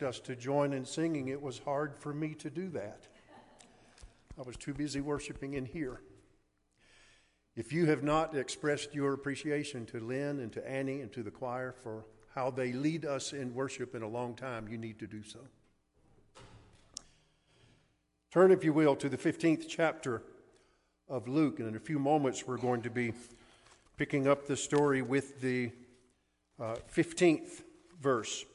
asked us to join in singing, it was hard for me to do that. I was too busy worshiping in here. If you have not expressed your appreciation to Lynn and to Annie and to the choir for how they lead us in worship in a long time, you need to do so. Turn, if you will, to the 15th chapter of Luke, and in a few moments we're going to be picking up the story with the uh, 15th verse.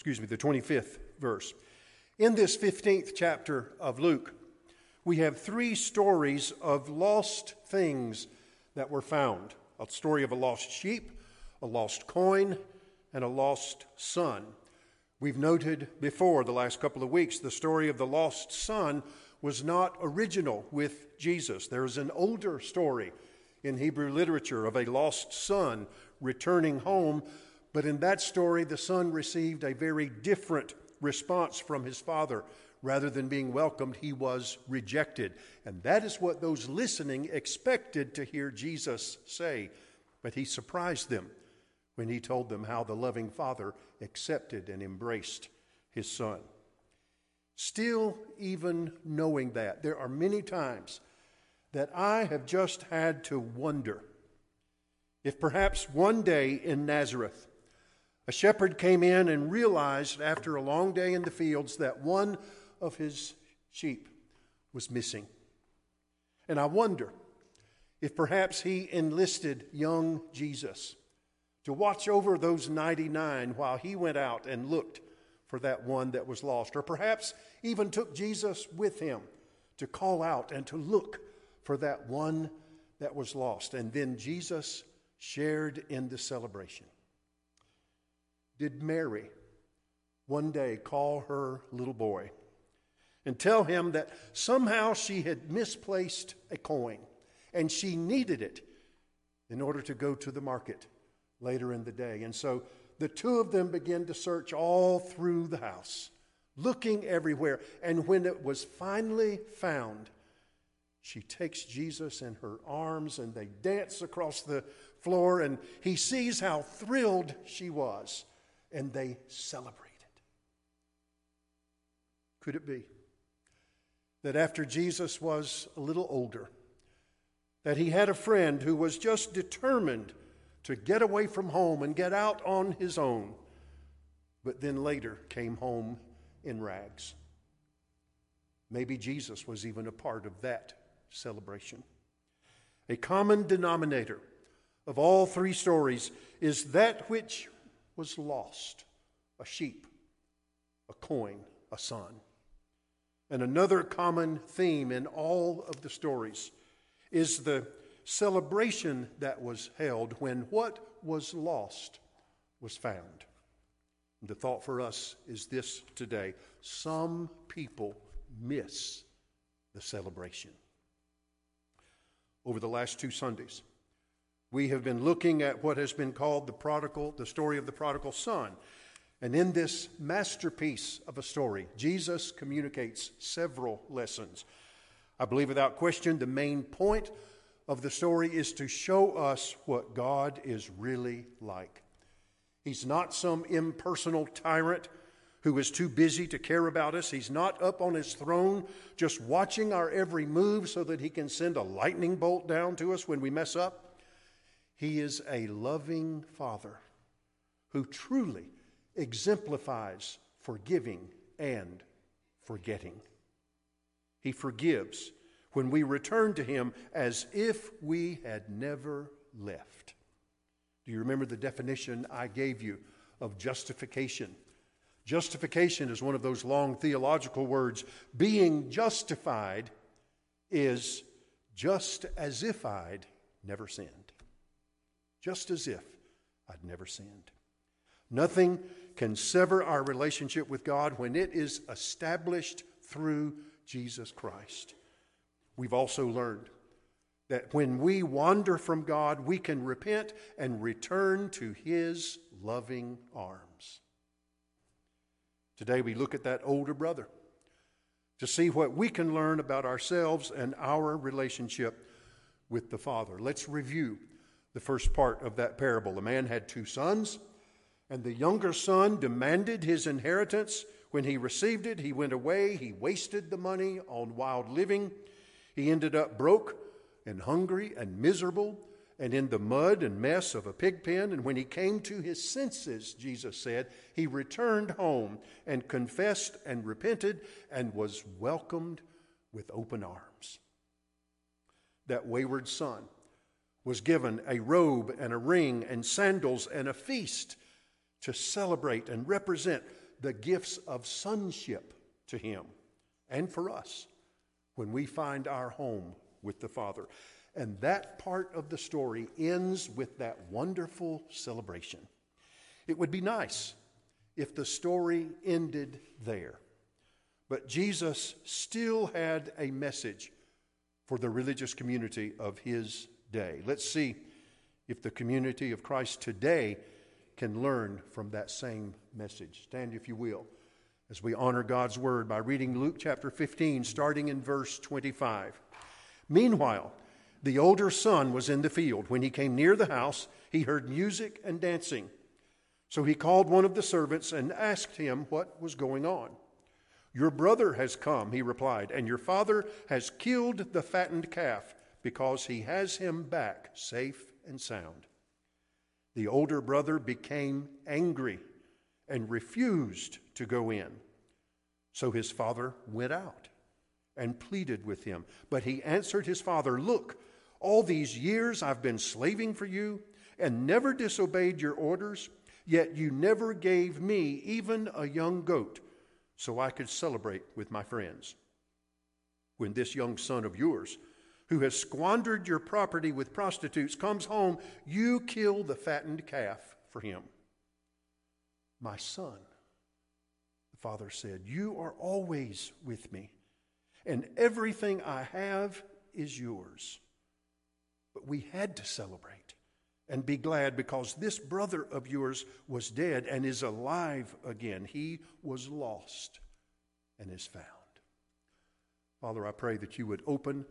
Excuse me, the 25th verse. In this 15th chapter of Luke, we have three stories of lost things that were found a story of a lost sheep, a lost coin, and a lost son. We've noted before the last couple of weeks the story of the lost son was not original with Jesus. There is an older story in Hebrew literature of a lost son returning home, but in that story, the son received a very different response from his father. Rather than being welcomed, he was rejected. And that is what those listening expected to hear Jesus say. But he surprised them when he told them how the loving father accepted and embraced his son. Still, even knowing that, there are many times that I have just had to wonder if perhaps one day in Nazareth, a shepherd came in and realized after a long day in the fields that one of his sheep was missing. And I wonder if perhaps he enlisted young Jesus to watch over those 99 while he went out and looked for that one that was lost, or perhaps even took Jesus with him to call out and to look for that one that was lost. And then Jesus shared in the celebration. Did Mary one day call her little boy and tell him that somehow she had misplaced a coin and she needed it in order to go to the market later in the day? And so the two of them began to search all through the house, looking everywhere. And when it was finally found, she takes Jesus in her arms and they dance across the floor, and he sees how thrilled she was, and they celebrated. Could it be that after Jesus was a little older, that he had a friend who was just determined to get away from home and get out on his own, but then later came home in rags. Maybe Jesus was even a part of that celebration. A common denominator of all three stories is that which was lost a sheep, a coin, a son. And another common theme in all of the stories is the celebration that was held when what was lost was found. The thought for us is this today some people miss the celebration. Over the last two Sundays, we have been looking at what has been called the prodigal, the story of the prodigal son. And in this masterpiece of a story, Jesus communicates several lessons. I believe without question the main point of the story is to show us what God is really like. He's not some impersonal tyrant who is too busy to care about us. He's not up on his throne just watching our every move so that he can send a lightning bolt down to us when we mess up. He is a loving father who truly exemplifies forgiving and forgetting. He forgives when we return to Him as if we had never left. Do you remember the definition I gave you of justification? Justification is one of those long theological words. Being justified is just as if I'd never sinned. Just as if I'd never sinned. Nothing can sever our relationship with God when it is established through Jesus Christ. We've also learned that when we wander from God, we can repent and return to His loving arms. Today, we look at that older brother to see what we can learn about ourselves and our relationship with the Father. Let's review the first part of that parable. The man had two sons, And the younger son demanded his inheritance. When he received it, he went away. He wasted the money on wild living. He ended up broke and hungry and miserable and in the mud and mess of a pig pen. And when he came to his senses, Jesus said, he returned home and confessed and repented and was welcomed with open arms. That wayward son was given a robe and a ring and sandals and a feast to celebrate and represent the gifts of sonship to him and for us when we find our home with the Father. And that part of the story ends with that wonderful celebration. It would be nice if the story ended there. But Jesus still had a message for the religious community of his day. Let's see if the community of Christ today can learn from that same message. Stand, if you will, as we honor God's word by reading Luke chapter 15, starting in verse 25. Meanwhile, the older son was in the field. When he came near the house, he heard music and dancing. So he called one of the servants and asked him what was going on. Your brother has come, he replied, and your father has killed the fattened calf because he has him back safe and sound. The older brother became angry and refused to go in. So his father went out and pleaded with him. But he answered his father, Look, all these years I've been slaving for you and never disobeyed your orders, yet you never gave me even a young goat so I could celebrate with my friends. When this young son of yours, who has squandered your property with prostitutes, comes home, you kill the fattened calf for him. My son, the father said, You are always with me, and everything I have is yours. But we had to celebrate and be glad because this brother of yours was dead and is alive again. He was lost and is found. Father, I pray that you would open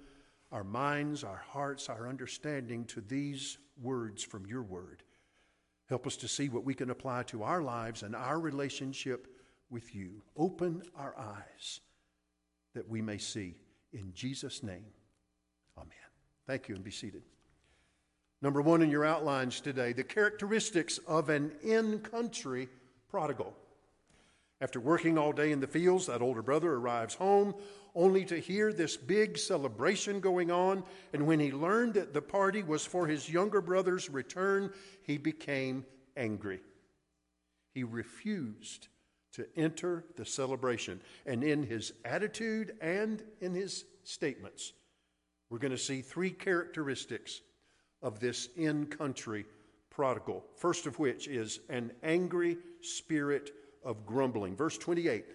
our minds, our hearts, our understanding to these words from your word. Help us to see what we can apply to our lives and our relationship with you. Open our eyes that we may see. In Jesus' name, amen. Thank you and be seated. Number one in your outlines today the characteristics of an in country prodigal. After working all day in the fields, that older brother arrives home only to hear this big celebration going on. And when he learned that the party was for his younger brother's return, he became angry. He refused to enter the celebration. And in his attitude and in his statements, we're going to see three characteristics of this in country prodigal. First of which is an angry spirit of grumbling. Verse 28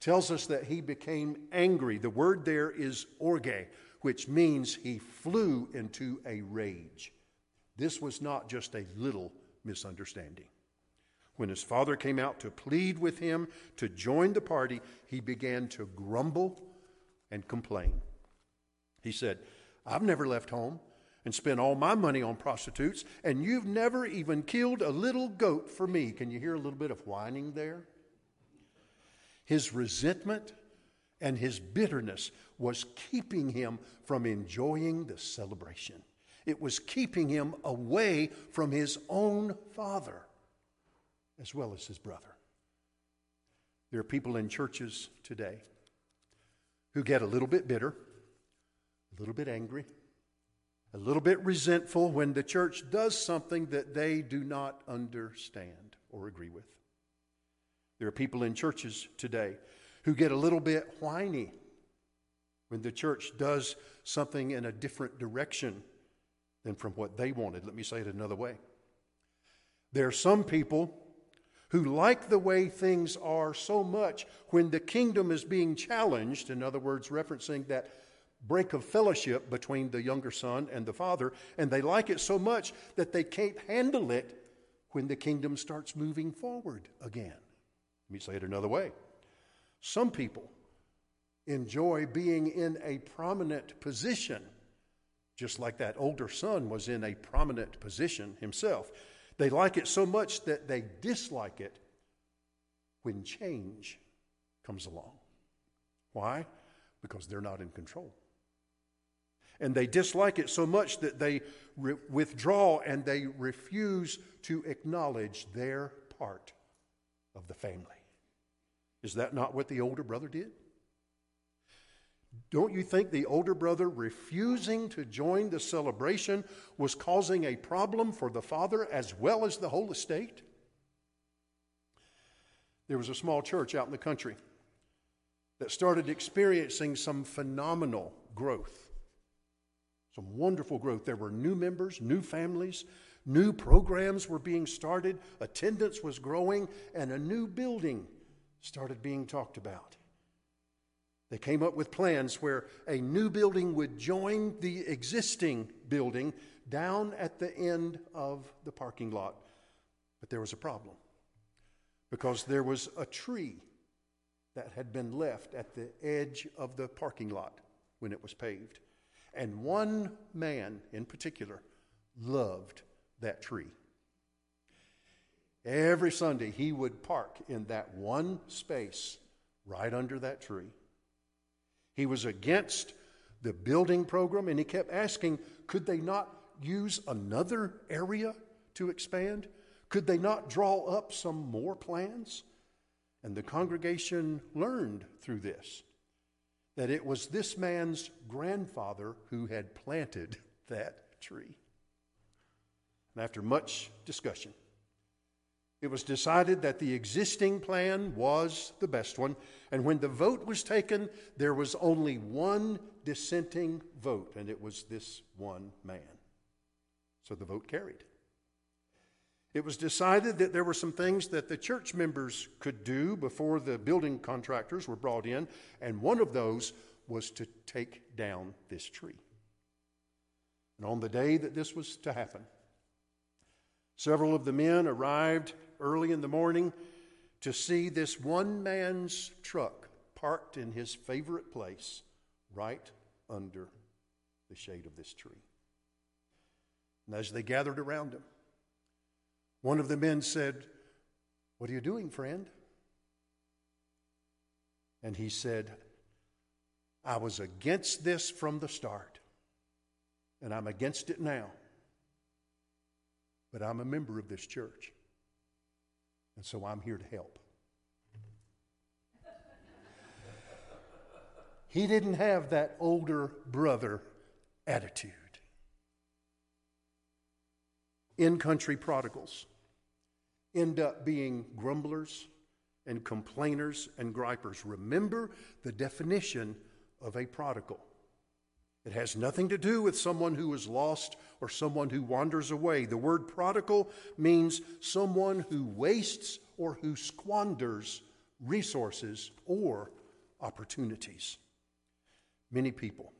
tells us that he became angry. The word there is orge, which means he flew into a rage. This was not just a little misunderstanding. When his father came out to plead with him to join the party, he began to grumble and complain. He said, I've never left home and spent all my money on prostitutes, and you've never even killed a little goat for me. Can you hear a little bit of whining there? His resentment and his bitterness was keeping him from enjoying the celebration. It was keeping him away from his own father as well as his brother. There are people in churches today who get a little bit bitter a little bit angry, a little bit resentful when the church does something that they do not understand or agree with. There are people in churches today who get a little bit whiny when the church does something in a different direction than from what they wanted. Let me say it another way. There are some people who like the way things are so much when the kingdom is being challenged, in other words, referencing that break of fellowship between the younger son and the father, and they like it so much that they can't handle it when the kingdom starts moving forward again. Let me say it another way. Some people enjoy being in a prominent position, just like that older son was in a prominent position himself. They like it so much that they dislike it when change comes along. Why? Because they're not in control. And they dislike it so much that they re- withdraw and they refuse to acknowledge their part of the family. Is that not what the older brother did? Don't you think the older brother refusing to join the celebration was causing a problem for the father as well as the whole estate? There was a small church out in the country that started experiencing some phenomenal growth, some wonderful growth. There were new members, new families, new programs were being started, attendance was growing, and a new building started being talked about. They came up with plans where a new building would join the existing building down at the end of the parking lot. But there was a problem because there was a tree that had been left at the edge of the parking lot when it was paved. And one man in particular loved that tree. Every Sunday, he would park in that one space right under that tree. He was against the building program and he kept asking could they not use another area to expand? Could they not draw up some more plans? And the congregation learned through this that it was this man's grandfather who had planted that tree. And after much discussion, it was decided that the existing plan was the best one. And when the vote was taken, there was only one dissenting vote, and it was this one man. So the vote carried. It was decided that there were some things that the church members could do before the building contractors were brought in, and one of those was to take down this tree. And on the day that this was to happen, several of the men arrived early in the morning to see this one man's truck parked in his favorite place right under the shade of this tree. And as they gathered around him, one of the men said, What are you doing, friend? And he said, I was against this from the start, and I'm against it now. But I'm a member of this church, and so I'm here to help. he didn't have that older brother attitude in country prodigals end up being grumblers and complainers and gripers. Remember the definition of a prodigal. It has nothing to do with someone who is lost or someone who wanders away. The word prodigal means someone who wastes or who squanders resources or opportunities. Many people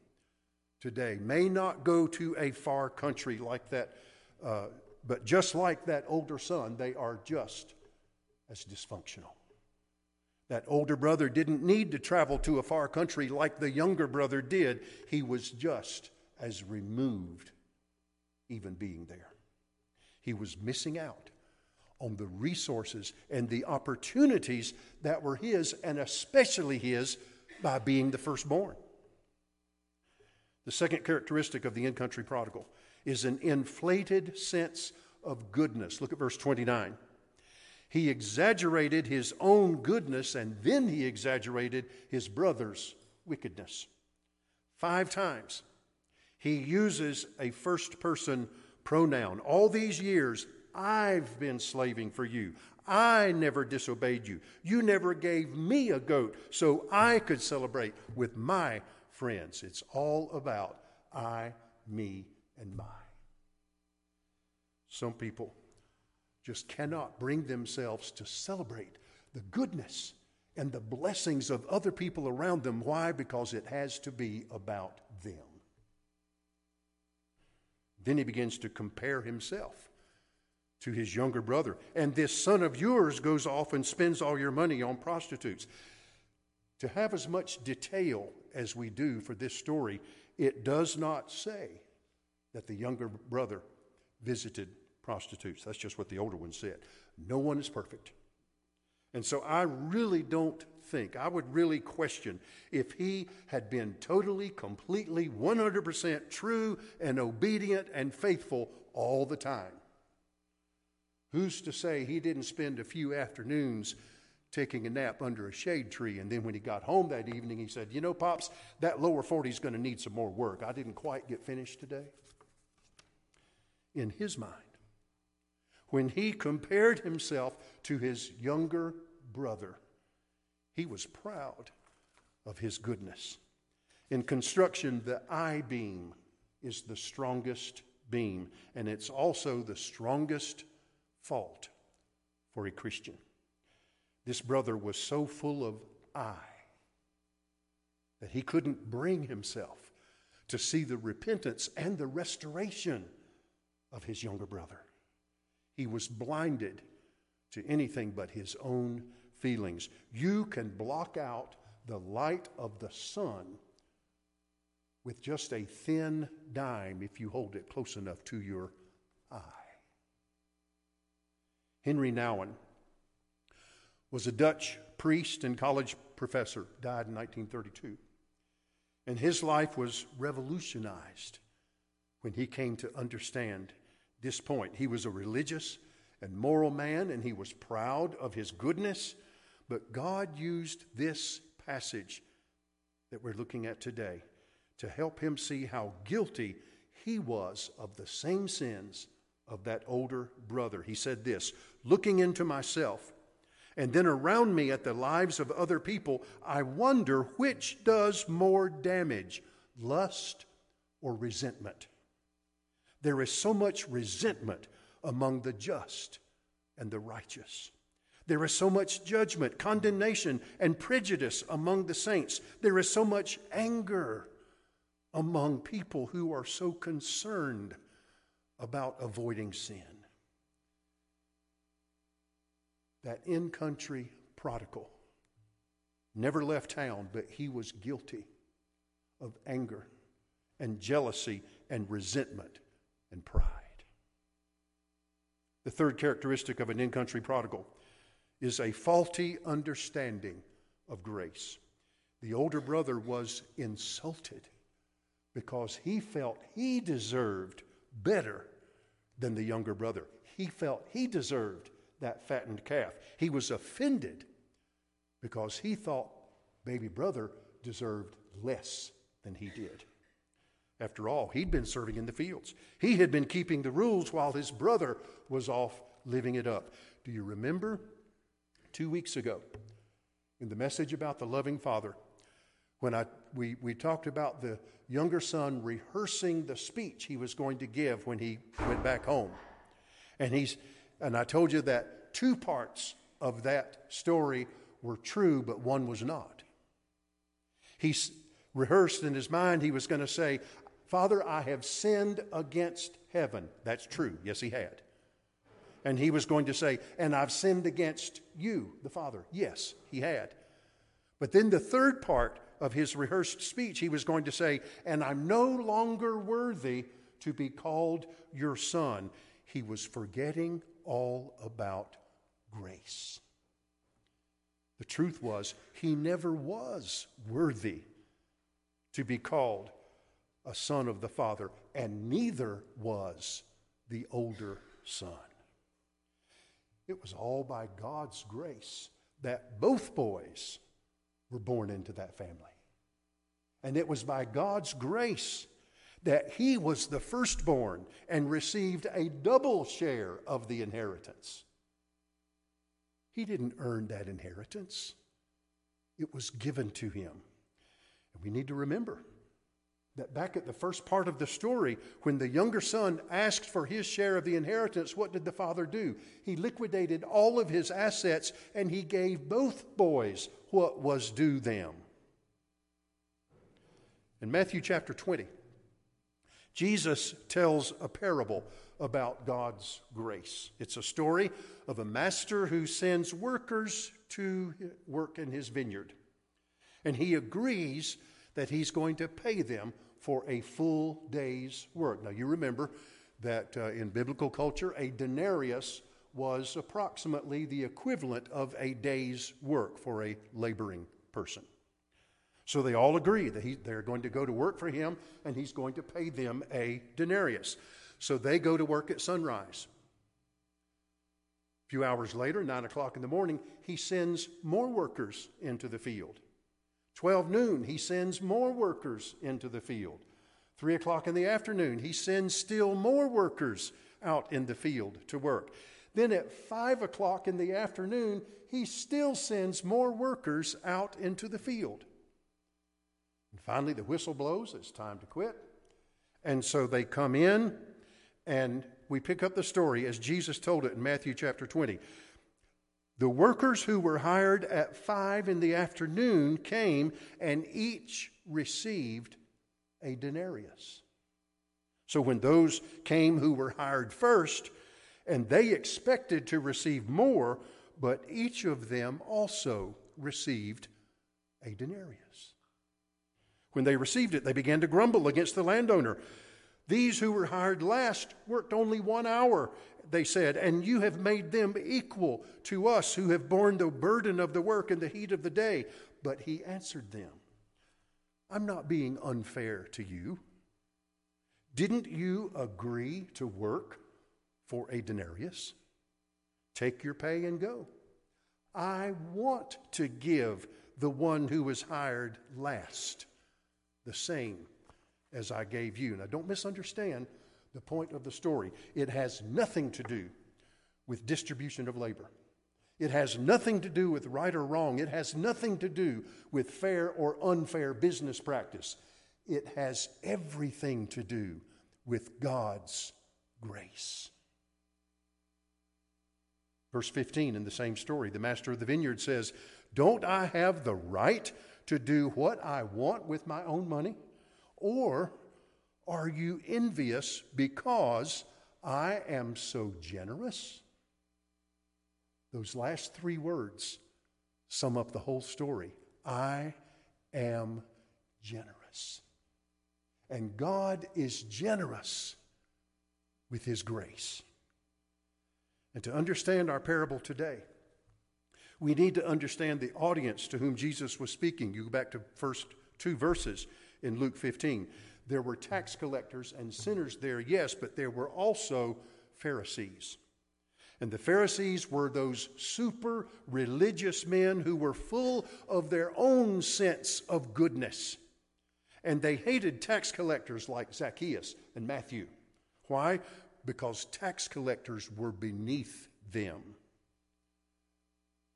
today may not go to a far country like that uh, but just like that older son, they are just as dysfunctional. That older brother didn't need to travel to a far country like the younger brother did. He was just as removed, even being there. He was missing out on the resources and the opportunities that were his, and especially his by being the firstborn. The second characteristic of the in country prodigal is an inflated sense of goodness. Look at verse 29. He exaggerated his own goodness and then he exaggerated his brother's wickedness. Five times he uses a first person pronoun. All these years, I've been slaving for you. I never disobeyed you. You never gave me a goat so I could celebrate with my friends. It's all about I, me, and mine. Some people just cannot bring themselves to celebrate the goodness and the blessings of other people around them. Why? Because it has to be about them. Then he begins to compare himself to his younger brother. And this son of yours goes off and spends all your money on prostitutes. To have as much detail as we do for this story, it does not say that the younger brother visited prostitutes. That's just what the older one said. No one is perfect. And so I really don't think, I would really question if he had been totally, completely, 100% true and obedient and faithful all the time. Who's to say he didn't spend a few afternoons taking a nap under a shade tree. And then when he got home that evening, he said, You know, Pops, that lower 40 is going to need some more work. I didn't quite get finished today. In his mind, when he compared himself to his younger brother, he was proud of his goodness. In construction, the I beam is the strongest beam, and it's also the strongest fault for a Christian. This brother was so full of I that he couldn't bring himself to see the repentance and the restoration of his younger brother. He was blinded to anything but his own feelings. You can block out the light of the sun with just a thin dime if you hold it close enough to your eye. Henry Nouwen was a Dutch priest and college professor, died in 1932. And his life was revolutionized when he came to understand this point. He was a religious and moral man, and he was proud of his goodness. But God used this passage that we're looking at today to help him see how guilty he was of the same sins of that older brother. He said this Looking into myself, and then around me at the lives of other people, I wonder which does more damage, lust or resentment. There is so much resentment among the just and the righteous. There is so much judgment, condemnation, and prejudice among the saints. There is so much anger among people who are so concerned about avoiding sin. that in country prodigal never left town, but he was guilty of anger and jealousy and resentment and pride. The third characteristic of an in country prodigal is a faulty understanding of grace. The older brother was insulted because he felt he deserved better than the younger brother. He felt he deserved that fattened calf. He was offended because he thought baby brother deserved less than he did. After all, he'd been serving in the fields. He had been keeping the rules while his brother was off living it up. Do you remember two weeks ago in the message about the loving father when I, we, we talked about the younger son rehearsing the speech he was going to give when he went back home? And he's, and I told you that two parts of that story were true, but one was not. He rehearsed in his mind, he was going to say, Father, I have sinned against heaven. That's true. Yes, he had. And he was going to say, And I've sinned against you, the Father. Yes, he had. But then the third part of his rehearsed speech, he was going to say, And I'm no longer worthy to be called your son. He was forgetting all about grace. The truth was, he never was worthy to be called a son of the Father, and neither was the older son. It was all by God's grace that both boys were born into that family. And it was by God's grace that he was the firstborn and received a double share of the inheritance. He didn't earn that inheritance, it was given to him. And we need to remember that back at the first part of the story, when the younger son asked for his share of the inheritance, what did the father do? He liquidated all of his assets and he gave both boys what was due them. In Matthew chapter 20, Jesus tells a parable about God's grace. It's a story of a master who sends workers to work in his vineyard. And he agrees that he's going to pay them for a full day's work. Now, you remember that uh, in biblical culture, a denarius was approximately the equivalent of a day's work for a laboring person. So they all agree that he, they're going to go to work for him and he's going to pay them a denarius. So they go to work at sunrise. A few hours later, 9 o'clock in the morning, he sends more workers into the field. 12 noon, he sends more workers into the field. 3 o'clock in the afternoon, he sends still more workers out in the field to work. Then at 5 o'clock in the afternoon, he still sends more workers out into the field. And finally, the whistle blows, it's time to quit. And so they come in, and we pick up the story as Jesus told it in Matthew chapter 20. The workers who were hired at five in the afternoon came, and each received a denarius. So when those came who were hired first, and they expected to receive more, but each of them also received a denarius. When they received it, they began to grumble against the landowner. These who were hired last worked only one hour, they said, and you have made them equal to us who have borne the burden of the work in the heat of the day. But he answered them, I'm not being unfair to you. Didn't you agree to work for a denarius? Take your pay and go. I want to give the one who was hired last the same as I gave you. Now, don't misunderstand the point of the story. It has nothing to do with distribution of labor. It has nothing to do with right or wrong. It has nothing to do with fair or unfair business practice. It has everything to do with God's grace. Verse 15 in the same story, the master of the vineyard says, Don't I have the right to do what I want with my own money? Or are you envious because I am so generous? Those last three words sum up the whole story. I am generous. And God is generous with His grace. And to understand our parable today, we need to understand the audience to whom Jesus was speaking. You go back to first two verses in Luke 15. There were tax collectors and sinners there, yes, but there were also Pharisees. And the Pharisees were those super religious men who were full of their own sense of goodness. And they hated tax collectors like Zacchaeus and Matthew. Why? Because tax collectors were beneath them.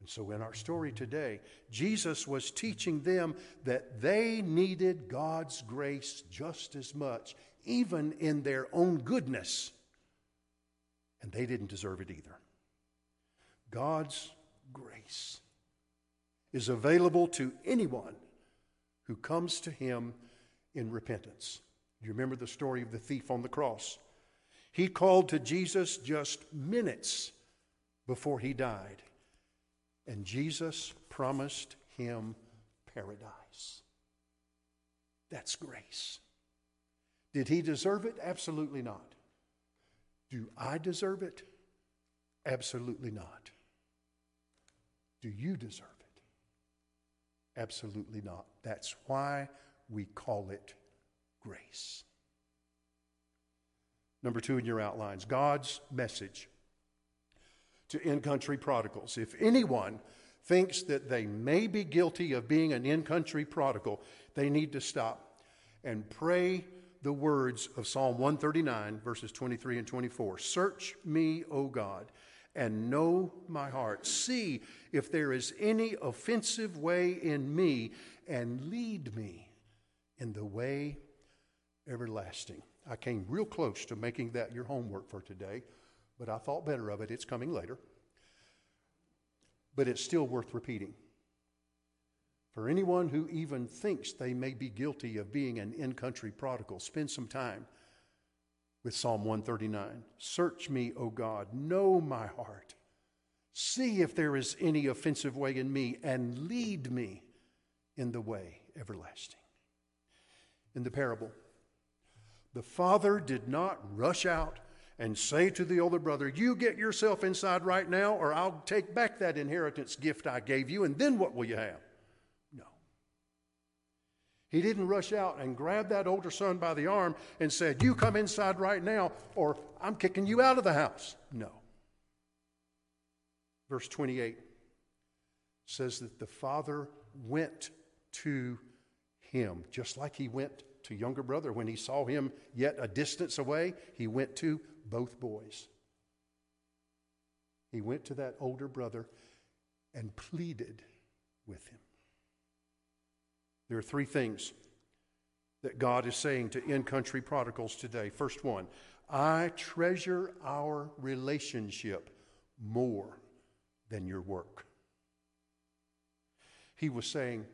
And so, in our story today, Jesus was teaching them that they needed God's grace just as much, even in their own goodness. And they didn't deserve it either. God's grace is available to anyone who comes to Him in repentance. Do you remember the story of the thief on the cross? He called to Jesus just minutes before he died. And Jesus promised him paradise. That's grace. Did he deserve it? Absolutely not. Do I deserve it? Absolutely not. Do you deserve it? Absolutely not. That's why we call it grace. Number two in your outlines God's message to in country prodigals. If anyone thinks that they may be guilty of being an in country prodigal, they need to stop and pray the words of Psalm 139, verses 23 and 24. Search me, O God, and know my heart. See if there is any offensive way in me, and lead me in the way everlasting. I came real close to making that your homework for today but I thought better of it. It's coming later. But it's still worth repeating. For anyone who even thinks they may be guilty of being an in country prodigal, spend some time with Psalm 139. Search me, O God, know my heart. See if there is any offensive way in me, and lead me in the way everlasting. In the parable, the father did not rush out and say to the older brother, You get yourself inside right now, or I'll take back that inheritance gift I gave you, and then what will you have? No. He didn't rush out and grab that older son by the arm and said, You come inside right now, or I'm kicking you out of the house. No. Verse 28 says that the father went to him, just like he went to younger brother when he saw him yet a distance away, he went to both boys. He went to that older brother and pleaded with him. There are three things that God is saying to in country prodigals today. First one, I treasure our relationship more than your work. He was saying,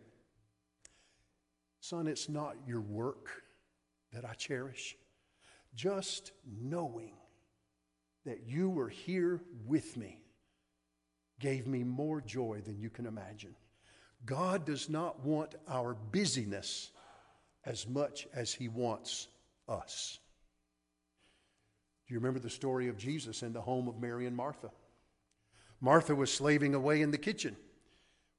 Son, it's not your work that I cherish. Just knowing that you were here with me gave me more joy than you can imagine. God does not want our busyness as much as He wants us. Do you remember the story of Jesus in the home of Mary and Martha? Martha was slaving away in the kitchen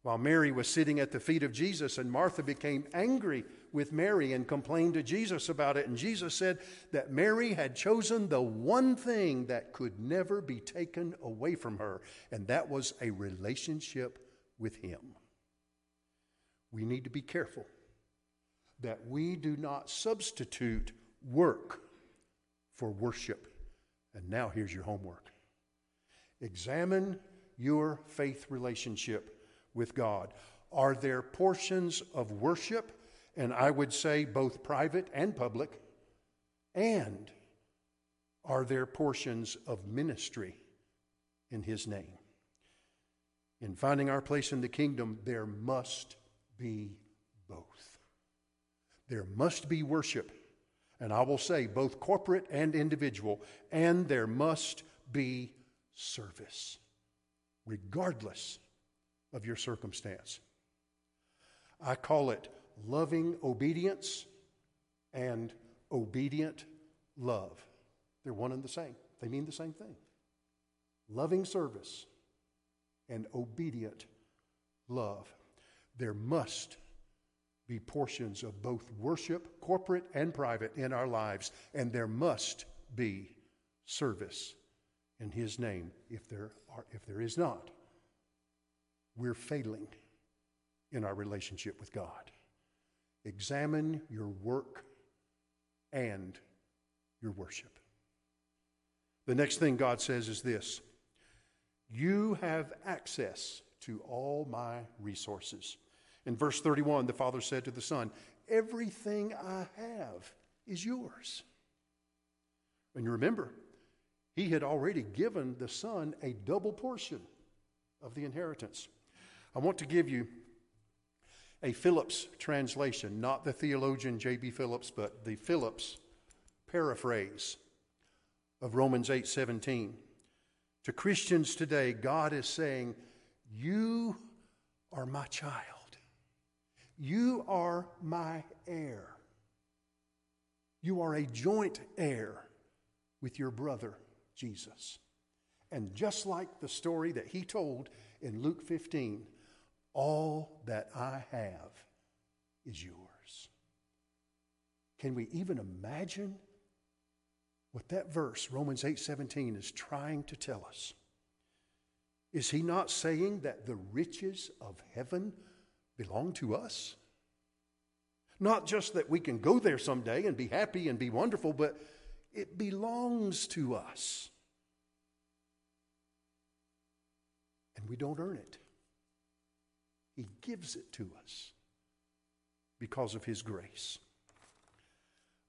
while Mary was sitting at the feet of Jesus, and Martha became angry with Mary and complained to Jesus about it. And Jesus said that Mary had chosen the one thing that could never be taken away from her, and that was a relationship with Him. We need to be careful that we do not substitute work for worship. And now here's your homework examine your faith relationship with God? Are there portions of worship, and I would say both private and public, and are there portions of ministry in His name? In finding our place in the kingdom, there must be both. There must be worship, and I will say both corporate and individual, and there must be service, regardless of your circumstance. I call it loving obedience and obedient love. They're one and the same, they mean the same thing. Loving service and obedient love. There must be portions of both worship, corporate and private, in our lives, and there must be service in His name if there, are, if there is not we're failing in our relationship with God. Examine your work and your worship. The next thing God says is this You have access to all my resources. In verse 31, the Father said to the Son, Everything I have is yours. And you remember, he had already given the Son a double portion of the inheritance. I want to give you a Phillips translation, not the theologian J.B. Phillips, but the Phillips paraphrase of Romans 8:17. To Christians today, God is saying, "You are my child. You are my heir. You are a joint heir with your brother Jesus." And just like the story that he told in Luke 15, all that I have is yours. Can we even imagine what that verse, Romans 8 17, is trying to tell us? Is he not saying that the riches of heaven belong to us? Not just that we can go there someday and be happy and be wonderful, but it belongs to us. And we don't earn it. He gives it to us because of His grace.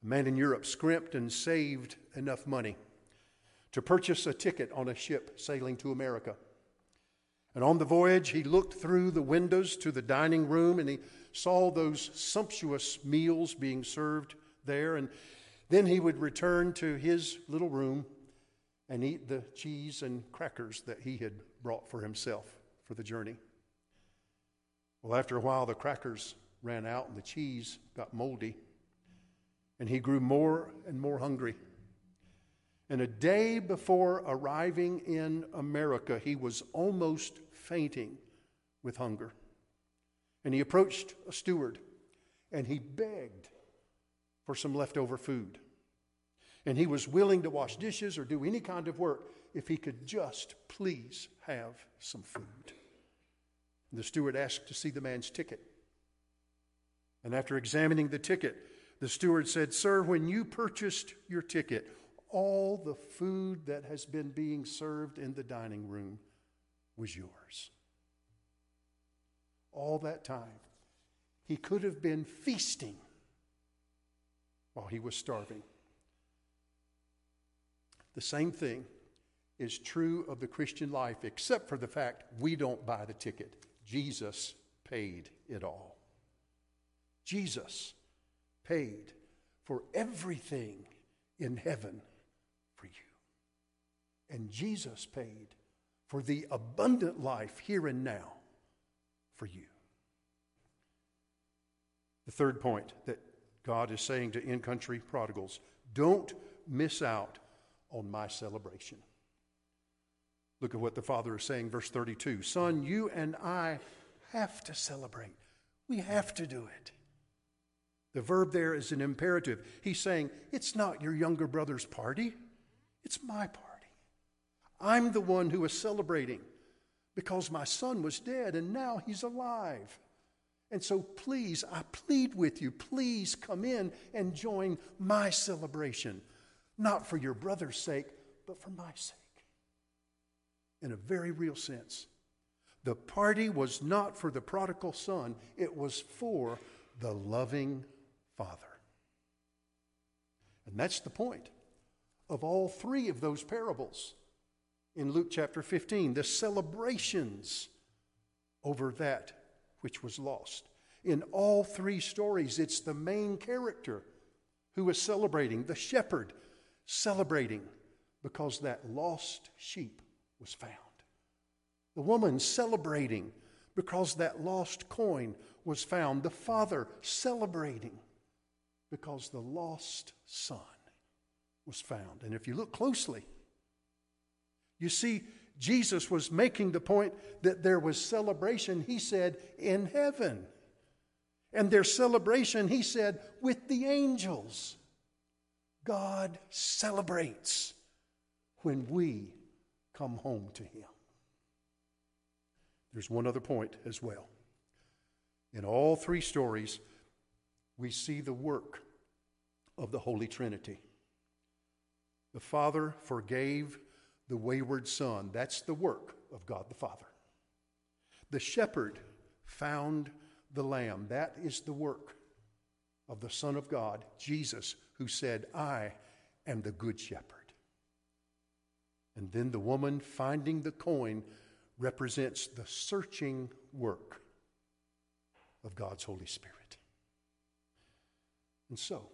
A man in Europe scrimped and saved enough money to purchase a ticket on a ship sailing to America. And on the voyage, he looked through the windows to the dining room and he saw those sumptuous meals being served there. And then he would return to his little room and eat the cheese and crackers that he had brought for himself for the journey. Well, after a while, the crackers ran out and the cheese got moldy, and he grew more and more hungry. And a day before arriving in America, he was almost fainting with hunger. And he approached a steward and he begged for some leftover food. And he was willing to wash dishes or do any kind of work if he could just please have some food. The steward asked to see the man's ticket. And after examining the ticket, the steward said, Sir, when you purchased your ticket, all the food that has been being served in the dining room was yours. All that time, he could have been feasting while he was starving. The same thing is true of the Christian life, except for the fact we don't buy the ticket. Jesus paid it all. Jesus paid for everything in heaven for you. And Jesus paid for the abundant life here and now for you. The third point that God is saying to in country prodigals don't miss out on my celebration. Look at what the Father is saying, verse 32 Son, you and I have to celebrate. We have to do it. The verb there is an imperative. He's saying, It's not your younger brother's party, it's my party. I'm the one who is celebrating because my son was dead and now he's alive. And so, please, I plead with you, please come in and join my celebration, not for your brother's sake, but for my sake. In a very real sense. The party was not for the prodigal son, it was for the loving Father. And that's the point of all three of those parables in Luke chapter 15 the celebrations over that which was lost. In all three stories, it's the main character who is celebrating, the shepherd celebrating because that lost sheep was found. The woman celebrating because that lost coin was found. The father celebrating because the lost son was found. And if you look closely, you see Jesus was making the point that there was celebration, he said, in heaven. And their celebration, he said, with the angels. God celebrates when we come home to him. There's one other point as well. In all three stories, we see the work of the Holy Trinity. The Father forgave the wayward Son. That's the work of God the Father. The shepherd found the lamb. That is the work of the Son of God, Jesus, who said, I am the good shepherd. And then the woman finding the coin represents the searching work of God's Holy Spirit. And so,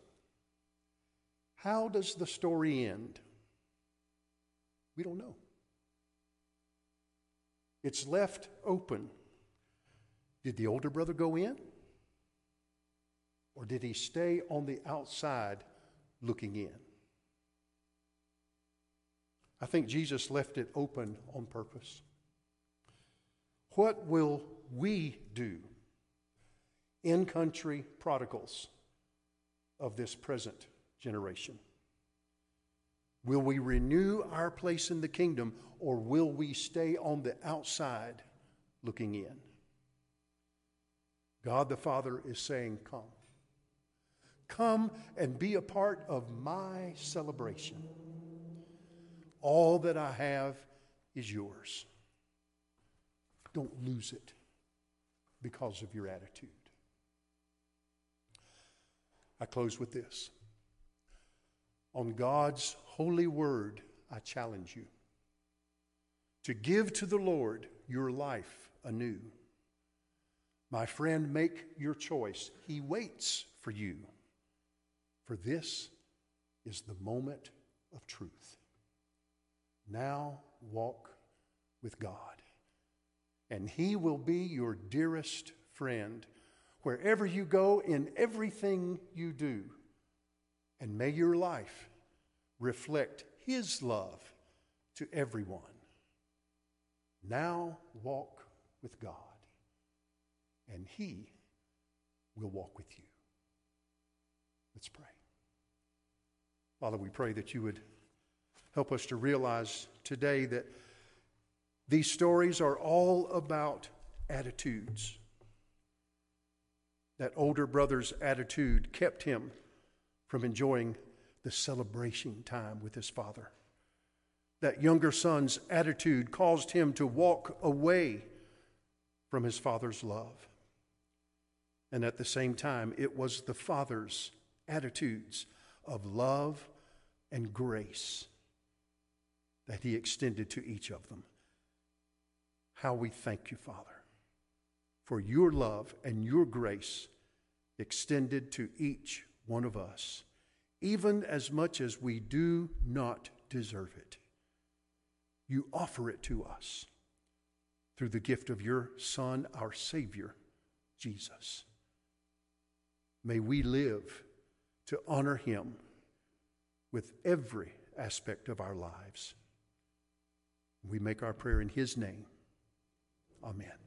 how does the story end? We don't know. It's left open. Did the older brother go in? Or did he stay on the outside looking in? I think Jesus left it open on purpose. What will we do, in country prodigals of this present generation? Will we renew our place in the kingdom or will we stay on the outside looking in? God the Father is saying, Come. Come and be a part of my celebration. All that I have is yours. Don't lose it because of your attitude. I close with this. On God's holy word, I challenge you to give to the Lord your life anew. My friend, make your choice. He waits for you. For this is the moment of truth. Now walk with God and He will be your dearest friend wherever you go, in everything you do. And may your life reflect his love to everyone. Now walk with God, and he will walk with you. Let's pray. Father, we pray that you would help us to realize today that these stories are all about attitudes. That older brother's attitude kept him from enjoying the celebration time with his father. That younger son's attitude caused him to walk away from his father's love. And at the same time, it was the father's attitudes of love and grace that he extended to each of them. How we thank you, Father, for your love and your grace extended to each one of us, even as much as we do not deserve it. You offer it to us through the gift of your Son, our Savior, Jesus. May we live to honor him with every aspect of our lives. We make our prayer in his name. Amen.